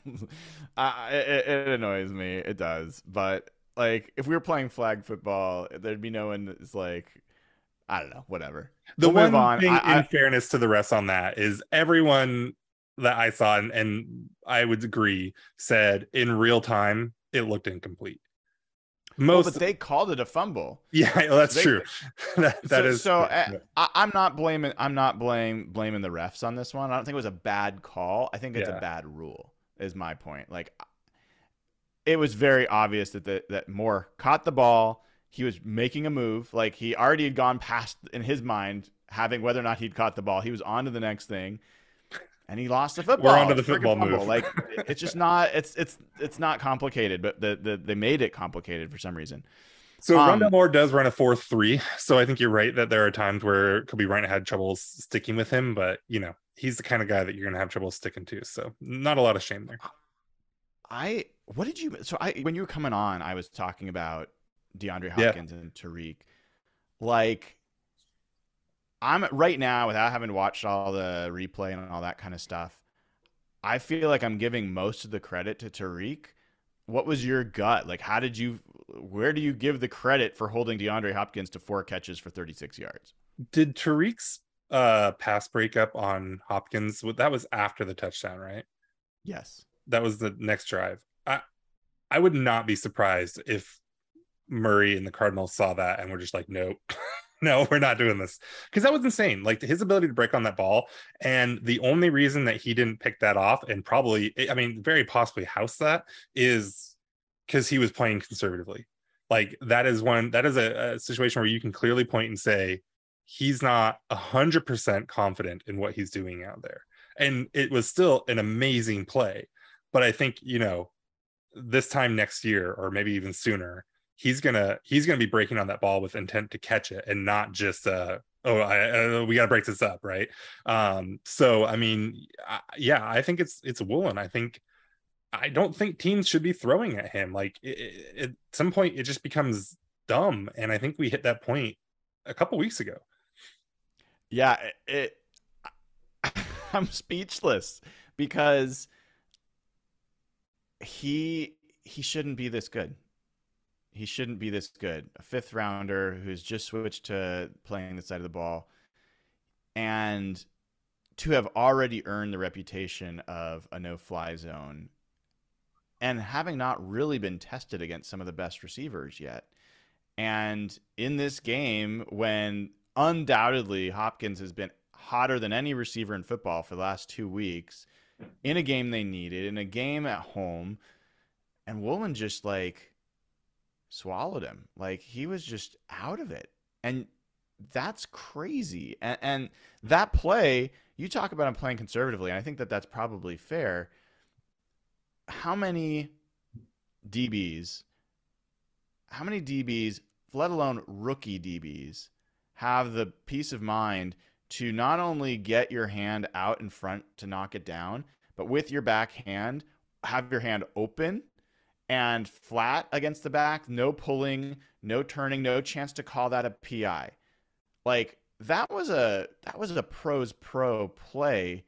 I, it, it annoys me. It does, but like if we were playing flag football, there'd be no one that's like I don't know, whatever. The we'll one on. thing, I, in I, fairness to the rest on that, is everyone that I saw, and, and I would agree, said in real time it looked incomplete. Most, well, but they called it a fumble. Yeah, [laughs] that's they, true. [laughs] that, that so, is so. Uh, I, am not blaming. I'm not blame blaming the refs on this one. I don't think it was a bad call. I think it's yeah. a bad rule. Is my point. Like, it was very obvious that the, that Moore caught the ball he was making a move. Like he already had gone past in his mind having whether or not he'd caught the ball. He was on to the next thing. And he lost the football. We're on to the football move. Like [laughs] it's just not it's it's it's not complicated, but the, the they made it complicated for some reason. So um, Rondale Moore does run a four three. So I think you're right that there are times where Coby Bryant had trouble sticking with him, but you know, he's the kind of guy that you're gonna have trouble sticking to. So not a lot of shame there. I what did you so I when you were coming on, I was talking about DeAndre Hopkins yeah. and Tariq. Like, I'm right now without having watched all the replay and all that kind of stuff. I feel like I'm giving most of the credit to Tariq. What was your gut? Like, how did you, where do you give the credit for holding DeAndre Hopkins to four catches for 36 yards? Did Tariq's uh, pass breakup on Hopkins, that was after the touchdown, right? Yes. That was the next drive. I, I would not be surprised if Murray and the Cardinals saw that and were just like, nope. [laughs] no, we're not doing this. Because that was insane. Like his ability to break on that ball. And the only reason that he didn't pick that off and probably, eh, I mean, very possibly house that is because he was playing conservatively. Like that is one, that is a, a situation where you can clearly point and say, he's not a hundred percent confident in what he's doing out there. And it was still an amazing play. But I think, you know, this time next year, or maybe even sooner, he's gonna he's gonna be breaking on that ball with intent to catch it and not just uh oh I, uh, we got to break this up right? Um so i mean I, yeah i think it's it's Woolen. I think i don't think teams should be throwing at him. Like it, it, at some point it just becomes dumb and i think we hit that point a couple weeks ago. Yeah it, it [laughs] i'm speechless because he he shouldn't be this good he shouldn't be this good. A fifth rounder who's just switched to playing the side of the ball, and to have already earned the reputation of a no-fly zone, and having not really been tested against some of the best receivers yet. And in this game, when undoubtedly Hopkins has been hotter than any receiver in football for the last two weeks, in a game they needed, in a game at home, and Woolen just like swallowed him. Like he was just out of it. And that's crazy. And, and that play, you talk about him playing conservatively, and I think that that's probably fair. How many DBs, how many DBs, let alone rookie DBs, have the peace of mind to not only get your hand out in front to knock it down, but with your back hand, have your hand open and flat against the back, no pulling, no turning, no chance to call that a PI. Like that was a that was a pros pro play.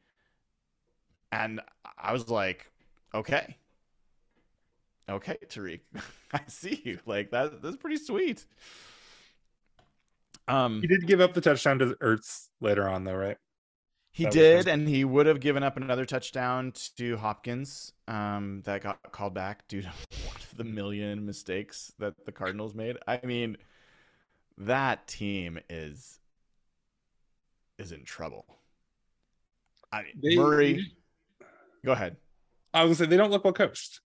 And I was like, okay. Okay, Tariq. [laughs] I see you. Like that that's pretty sweet. Um He did give up the touchdown to the Ertz later on though, right? He that did, and he would have given up another touchdown to Hopkins um, that got called back due to [laughs] one of the million mistakes that the Cardinals made. I mean, that team is is in trouble. I mean, they, Murray. Go ahead. I was gonna say they don't look well coached.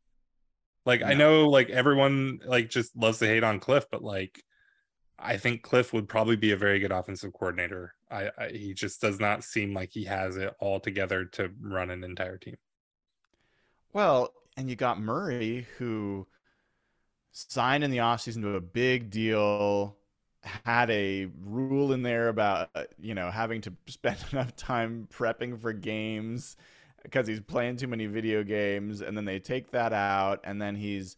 Like I know like everyone like just loves to hate on Kliff, but like I think Kliff would probably be a very good offensive coordinator. I, I he just does not seem like he has it all together to run an entire team. Well, and you got Murray who signed in the offseason to a big deal had a rule in there about uh, you know having to [laughs] spend enough time prepping for games because he's playing too many video games and then they take that out and then he's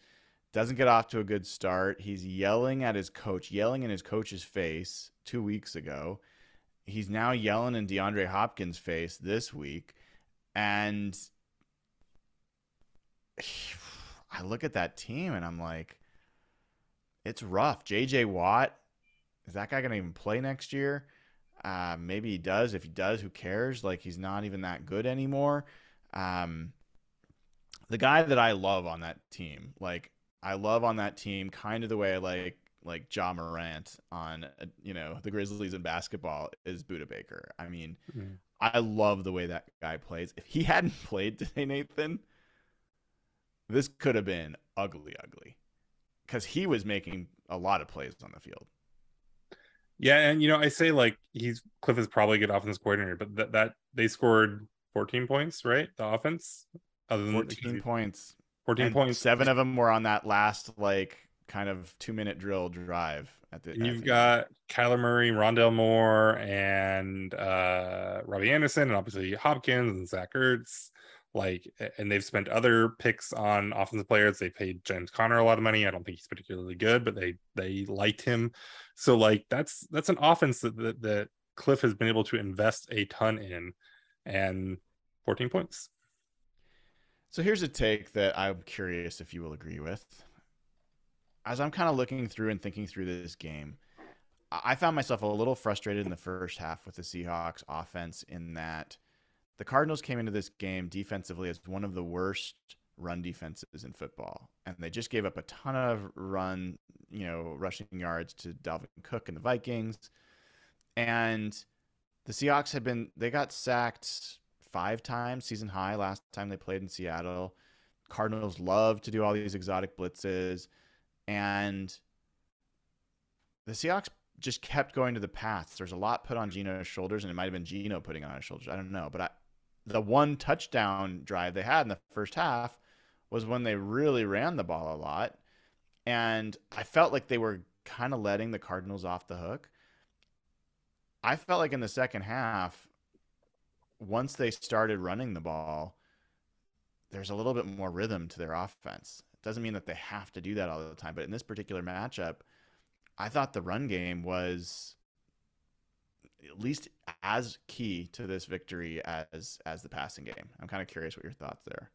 doesn't get off to a good start he's yelling at his coach yelling in his coach's face two weeks ago he's now yelling in deandre hopkins face this week and [sighs] i look at that team and i'm like it's rough jj watt is that guy going to even play next year? Uh, maybe he does. If he does, who cares? Like he's not even that good anymore. Um, the guy that I love on that team, like I love on that team, kind of the way I like like Ja Morant on uh, you know the Grizzlies in basketball is Budda Baker. I mean, mm-hmm. I love the way that guy plays. If he [laughs] hadn't played today, Nathan, this could have been ugly, ugly, because he was making a lot of plays on the field. Yeah, and you know, I say like he's Kliff is probably a good offense coordinator, but that that they scored 14 points, right? The offense, other than 14 points. 14 and points. Seven of them were on that last like kind of two minute drill drive at the. You've got Kyler Murray, Rondale Moore, and uh, Robbie Anderson, and obviously Hopkins and Zach Ertz. Like, and they've spent other picks on offensive players. They paid James Conner a lot of money. I don't think he's particularly good, but they they liked him. So like that's that's an offense that, that, that Kliff has been able to invest a ton in, and 14 points. So here's a take that I'm curious if you will agree with. As I'm kind of looking through and thinking through this game, I found myself a little frustrated in the first half with the Seahawks offense in that the Cardinals came into this game defensively as one of the worst run defenses in football. And they just gave up a ton of run, you know, rushing yards to Dalvin Cook and the Vikings. And the Seahawks had been, they got sacked five times, season high last time they played in Seattle. Cardinals love to do all these exotic blitzes. And the Seahawks just kept going to the pass. There's a lot put on Geno's shoulders, and it might have been Geno putting on his shoulders. I don't know. But I, the one touchdown drive they had in the first half was when they really ran the ball a lot. And I felt like they were kind of letting the Cardinals off the hook. I felt like in the second half, once they started running the ball, there's a little bit more rhythm to their offense. Doesn't mean that they have to do that all the time, but in this particular matchup, I thought the run game was at least as key to this victory as as the passing game. I'm kind of curious what your thoughts there.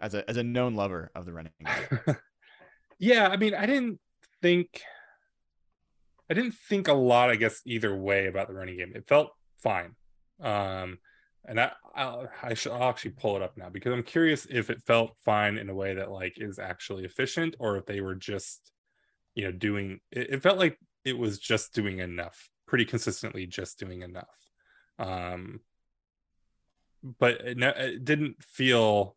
As a as a known lover of the running game. [laughs] yeah, I mean, I didn't think I didn't think a lot, I guess, either way about the running game. It felt fine. Um and I I'll, I should I'll actually pull it up now because I'm curious if it felt fine in a way that like is actually efficient or if they were just you know doing it, it felt like it was just doing enough pretty consistently just doing enough. Um, but it, it didn't feel,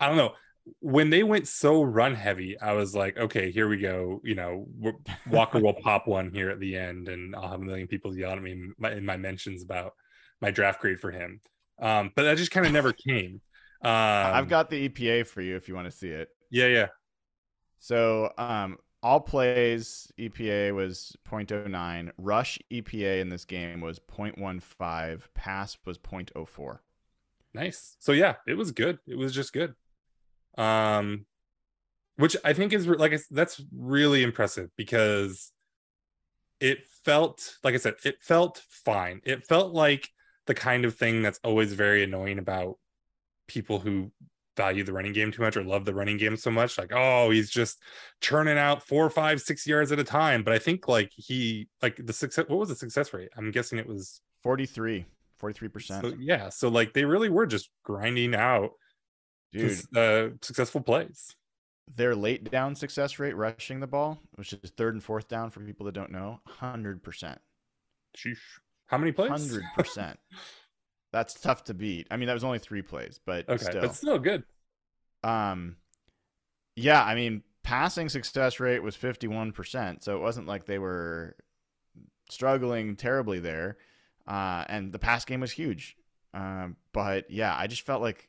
I don't know. When they went so run heavy, I was like, okay, here we go. You know, Walker [laughs] will pop one here at the end, and I'll have a million people yell at me in my, in my mentions about my draft grade for him. Um, but that just kind of never [laughs] came. Um, I've got the EPA for you if you want to see it. Yeah, yeah. So um, all plays EPA was 0.09. Rush EPA in this game was 0.15. Pass was 0.04. Nice. So yeah, it was good. It was just good. Um, which I think is like that's really impressive because it felt like I said, it felt fine. It felt like the kind of thing that's always very annoying about people who value the running game too much or love the running game so much like oh he's just churning out four five six yards at a time. But i think like he like the success what was the success rate? I'm guessing it was 43 43% so, yeah so like they really were just grinding out dude. uh, successful plays. Their late down success rate rushing the ball which is third and fourth down for people that don't know 100% Sheesh. How many plays 100% That's tough to beat. I mean, that was only three plays, but Okay, still. but still good. Um, yeah, I mean, passing success rate was 51%, so it wasn't like they were struggling terribly there. Uh, and the pass game was huge. Um, but yeah, I just felt like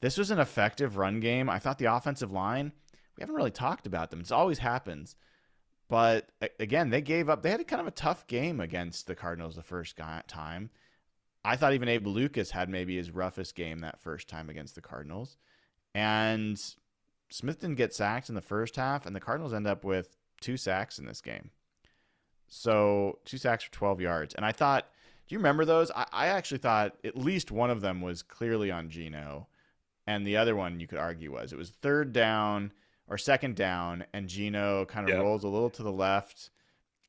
this was an effective run game. I thought the offensive line, we haven't really talked about them. It always happens. But again, they gave up. They had kind of a tough game against the Cardinals the first time. I thought even Abe Lucas had maybe his roughest game that first time against the Cardinals. And Smith didn't get sacked in the first half, and the Cardinals end up with two sacks in this game. So two sacks for 12 yards. And I thought, do you remember those? I, I actually thought at least one of them was clearly on Geno, and the other one you could argue was it was third down or second down, and Geno kind of Yeah. rolls a little to the left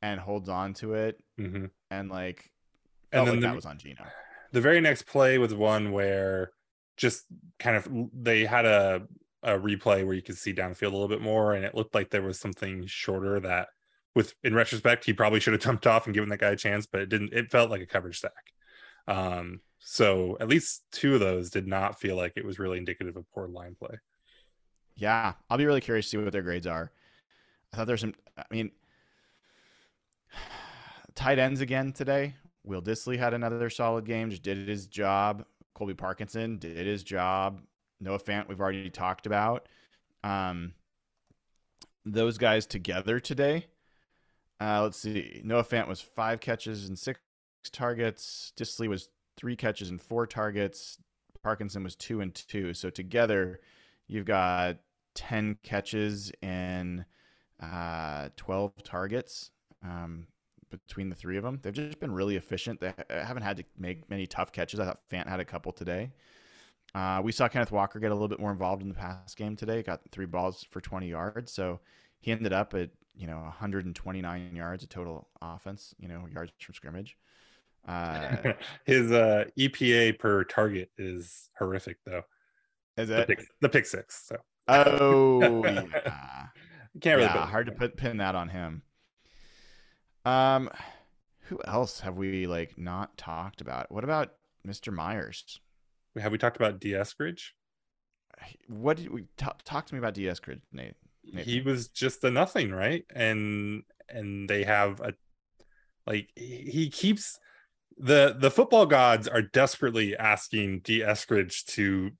and holds on to it, hmm and like And then like the- that was on Geno. the very next play was one where just kind of they had a a replay where you could see downfield a little bit more and it looked like there was something shorter that with in retrospect he probably should have jumped off and given that guy a chance but it didn't it felt like a coverage sack um so at least two of those did not feel like it was really indicative of poor line play Yeah, I'll be really curious to see what their grades are. I thought there's some. I mean, [sighs] tight ends again today. Will Dissly had another solid game. Just did his job. Colby Parkinson did his job. Noah Fant we've already talked about. Um, those guys together today. Uh, let's see. Noah Fant was five catches and six targets. Disley was three catches and four targets. Parkinson was two and two. So together, you've got 10 catches and uh, 12 targets um, between the three of them. They've just been really efficient. They haven't had to make many tough catches. I thought Fant had a couple today. Uh, we saw Kenneth Walker get a little bit more involved in the pass game today. Got three balls for 20 yards. So he ended up at, you know, 129 yards of total offense, you know, yards from scrimmage. Uh, [laughs] his uh epa per target is horrific though is the it? pick, the pick six so Oh, [laughs] yeah. can't really yeah, hard to put pin that on him. Um, who else have we like not talked about? What about Mr. Myers? have we talked about D. Eskridge? What did we talk, talk to me about D. Eskridge, Nate? Nathan. he was just a nothing right and and they have a like he he keeps the the football gods are desperately asking D. Eskridge to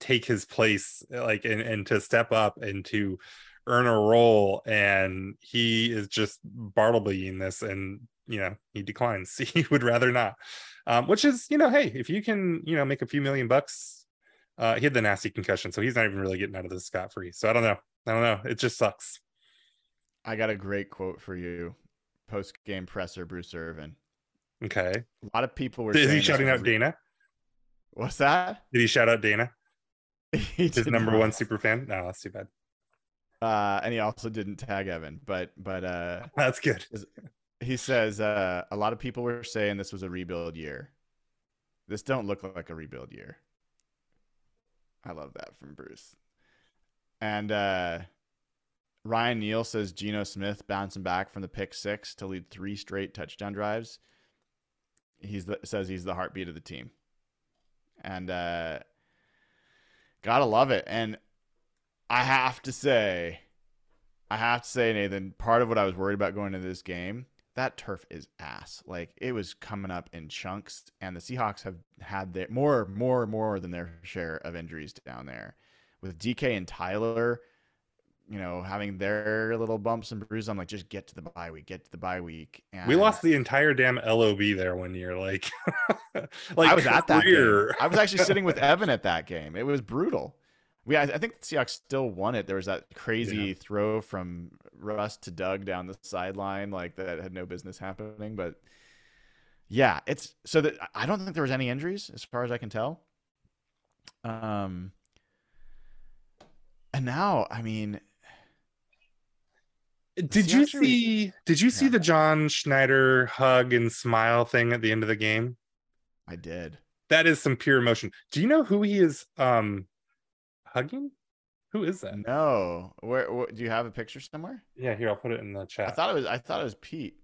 take his place like and, and to step up and to earn a role and he is just bartlebying this and you know he declines [laughs] he would rather not um, which is you know hey if you can you know make a few million bucks uh, he had the nasty concussion so he's not even really getting out of this scot free so i don't know I don't know. It just sucks. I got a great quote for you. Post game presser, Bruce Irvin. Okay. A lot of people were. Is he shouting out Dana? What's that? Did he shout out Dana? [laughs] His number not. one super fan? No, that's too bad. Uh, and he also didn't tag Evan, but but uh, [laughs] That's good. he says uh, a lot of people were saying this was a rebuild year. This don't look like a rebuild year. I love that from Bruce. And uh, Ryan Neal says Geno Smith bouncing back from the pick six to lead three straight touchdown drives. He's the, says he's the heartbeat of the team, and uh, gotta love it. And I have to say, I have to say, Nathan, part of what I was worried about going into this game, that turf is ass. Like it was coming up in chunks, and the Seahawks have had their more, more, more than their share of injuries down there. With DK and Tyler, you know, having their little bumps and bruises, I'm like, just get to the bye week, get to the bye week. And We lost the entire damn LOB there one year. Like, [laughs] like I was at that game. I was actually sitting with [laughs] Evan at that game. It was brutal. We, I, I think the Seahawks still won it. There was that crazy Yeah. throw from Russ to Doug down the sideline, like that had no business happening. But yeah, it's so that I don't think there was any injuries as far as I can tell. Um, and now, I mean, Did you Seahawks are- see? Did you see Yeah. the John Schneider hug and smile thing at the end of the game? I did. That is some pure emotion. Do you know who he is um hugging? Who is that? No, where, where do you have a picture somewhere? Yeah, here I'll put it in the chat. I thought it was. I thought it was Pete.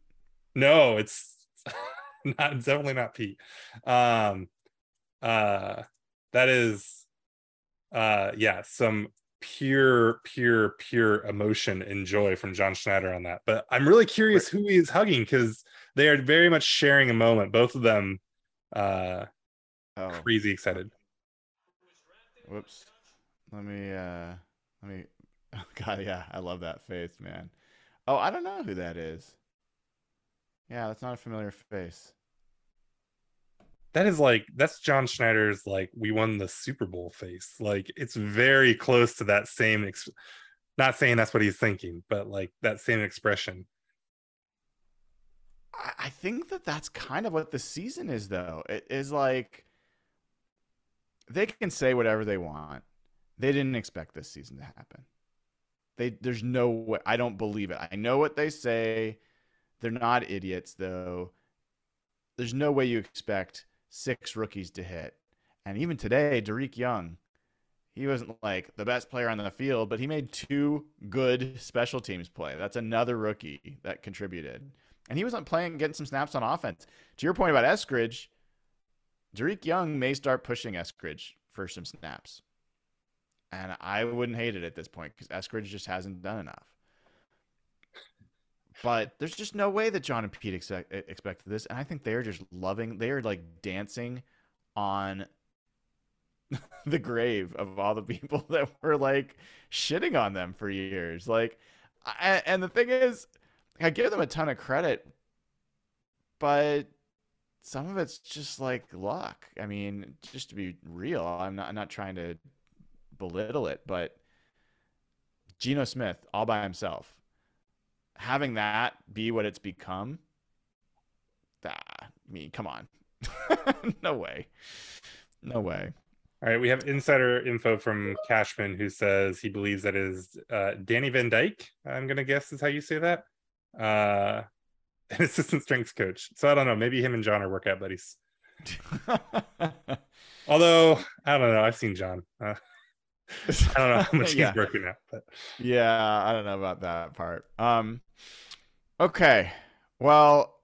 No, it's [laughs] not it's definitely not Pete. Um, uh that is uh yeah some pure pure pure emotion and joy from john schneider on that but i'm really curious who he's hugging because they are very much sharing a moment both of them uh Oh, crazy excited whoops. Let me. uh Let me. [laughs] Oh God, yeah, I love that face, man. Oh, I don't know who that is. Yeah, that's not a familiar face. That is like that's john schneider's like we won the super bowl face like it's very close to that same ex- not saying that's what he's thinking but like that same expression I, think that that's kind of what the season is, though. It is like they can say whatever they want. They didn't expect this season to happen. They there's no way. I don't believe it. I know what they say. They're not idiots, though. There's no way you expect six rookies to hit. And even today, Dareke Young, he wasn't like the best player on the field, but he made two good special teams play. That's another rookie that contributed. And he wasn't playing, getting some snaps on offense. To your point about Eskridge, Dareke Young may start pushing Eskridge for some snaps. And I wouldn't hate it at this point because Eskridge just hasn't done enough. But there's just no way that John and Pete expect, expected this. And I think they're just loving, they are like dancing on [laughs] the grave of all the people [laughs] that were like shitting on them for years. Like, I, and the thing is, I give them a ton of credit, but some of it's just like luck. I mean, just to be real, I'm not I'm not trying to belittle it, but Geno Smith all by himself, having that be what it's become, ah, I mean, come on. [laughs] no way. No way. All right, we have insider info from Cashman who says he believes that is uh, Danny Van Dyke. I'm gonna guess is how you say that. Uh, [laughs] an assistant strength coach. So I don't know. Maybe him and John are workout buddies. [laughs] Although I don't know. I've seen John. Uh, I don't know how much Yeah. he's working out, but Yeah, I don't know about that part. Um okay. Well,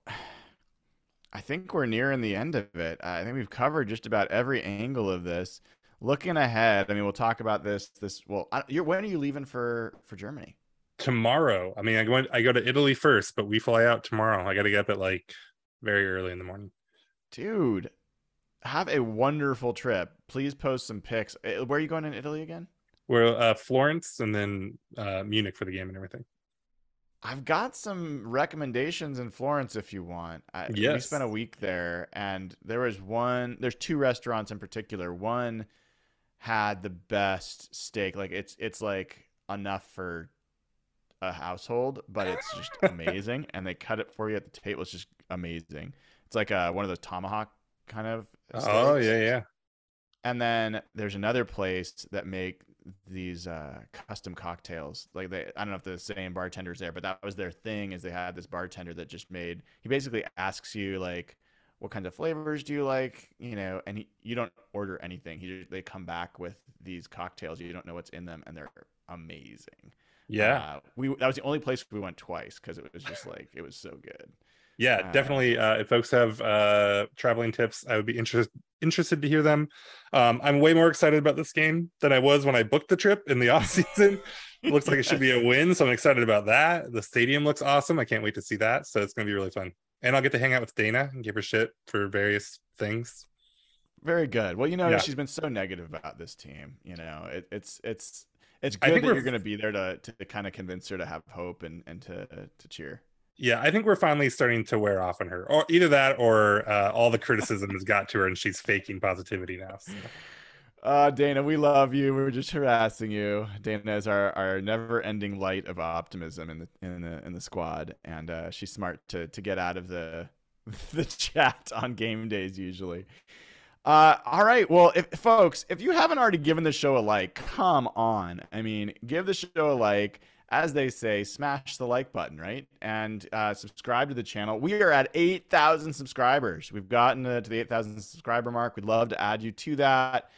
I think we're nearing the end of it. I think we've covered just about every angle of this. Looking ahead, I mean, we'll talk about this this well, I, you're when are you leaving for for Germany? tomorrow. I mean, I go I go to Italy first, but we fly out tomorrow. I got to get up at like very early in the morning. Dude, have a wonderful trip. Please post some pics. Uh, Where are you going in Italy again? We're uh, Florence and then uh, Munich for the game and everything. I've got some recommendations in Florence if you want. I, We spent a week there, and there was one. There's two restaurants in particular. One had the best steak. Like it's it's like enough for a household, but it's just amazing. [laughs] And they cut it for you at the table. It's just amazing. It's like uh one of those tomahawk kind of. Oh yeah, yeah. And then there's another place that make these uh, custom cocktails. Like they, I don't know if the same bartender's there, but that was their thing. Is they had this bartender that just made. He basically asks you like, what kinds of flavors do you like? You know, and he, you don't order anything. He just, they come back with these cocktails. You don't know what's in them, and they're amazing. Yeah. Uh, we that was the only place we went twice because it was just like it was so good. Yeah, definitely. Uh, if folks have uh, traveling tips, I would be interested interested to hear them. Um, I'm way more excited about this game than I was when I booked the trip in the [laughs] off season. Looks like it should be a [laughs] win, so I'm excited about that. The stadium looks awesome. I can't wait to see that. So it's going to be really fun, and I'll get to hang out with Dana and give her shit for various things. Very good. Well, you know, Yeah. she's been so negative about this team. You know, it, it's it's it's good that you're going to be there to to kind of convince her to have hope and and to to cheer. Yeah, I think we're finally starting to wear off on her, or either that, or uh, all the criticism has got to her, and she's faking positivity now. So. Uh, Dana, we love you. We're just harassing you. Dana is our, our never ending light of optimism in the in the in the squad, and uh, she's smart to to get out of the [laughs] the chat on game days usually. Uh, all right. Well, if folks, if you haven't already given the show a like, come on. I mean, give the show a like. As they say, smash the like button, right? And uh, subscribe to the channel. We are at 8,000 subscribers. We've gotten uh, to the 8,000 subscriber mark. We'd love to add you to that.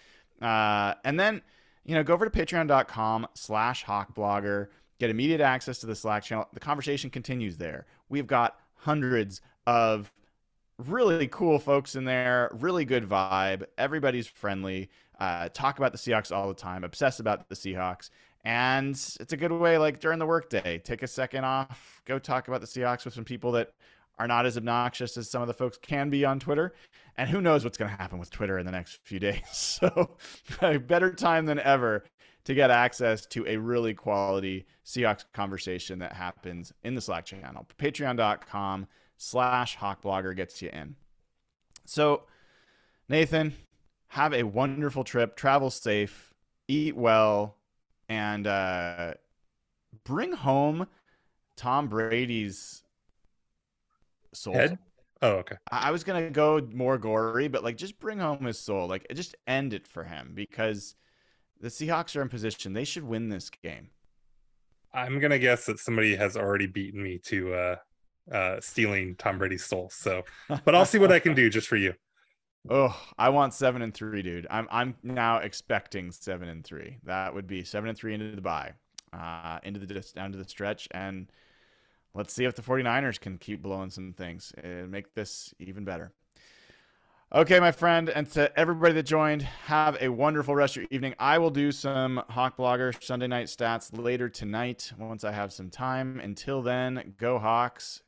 Uh, and then, you know, go over to patreon.com slash hawkblogger, get immediate access to the Slack channel. The conversation continues there. We've got hundreds of really cool folks in there, really good vibe. Everybody's friendly. Uh, talk about the Seahawks all the time, obsess about the Seahawks. And it's a good way, like during the workday, take a second off, go talk about the Seahawks with some people that are not as obnoxious as some of the folks can be on Twitter. And who knows what's going to happen with Twitter in the next few days. [laughs] So, a [laughs] better time than ever to get access to a really quality Seahawks conversation that happens in the Slack channel. Patreon.com slash Hawkblogger gets you in. So, Nathan, have a wonderful trip, travel safe, eat well, and uh, bring home Tom Brady's soul. Head? Oh, okay. I I was gonna go more gory, but like just bring home his soul. Like just end it for him because the Seahawks are in position. They should win this game. I'm gonna guess that somebody has already beaten me to uh uh stealing Tom Brady's soul. So but I'll see what I can do just for you. Oh, I want seven and three, dude. I'm I'm now expecting seven and three. That would be seven and three into the bye, uh, into the down to the stretch, and let's see if the 49ers can keep blowing some things and make this even better. Okay, my friend, and to everybody that joined, have a wonderful rest of your evening. I will do some Hawk Blogger Sunday night stats later tonight once I have some time. Until then, go Hawks,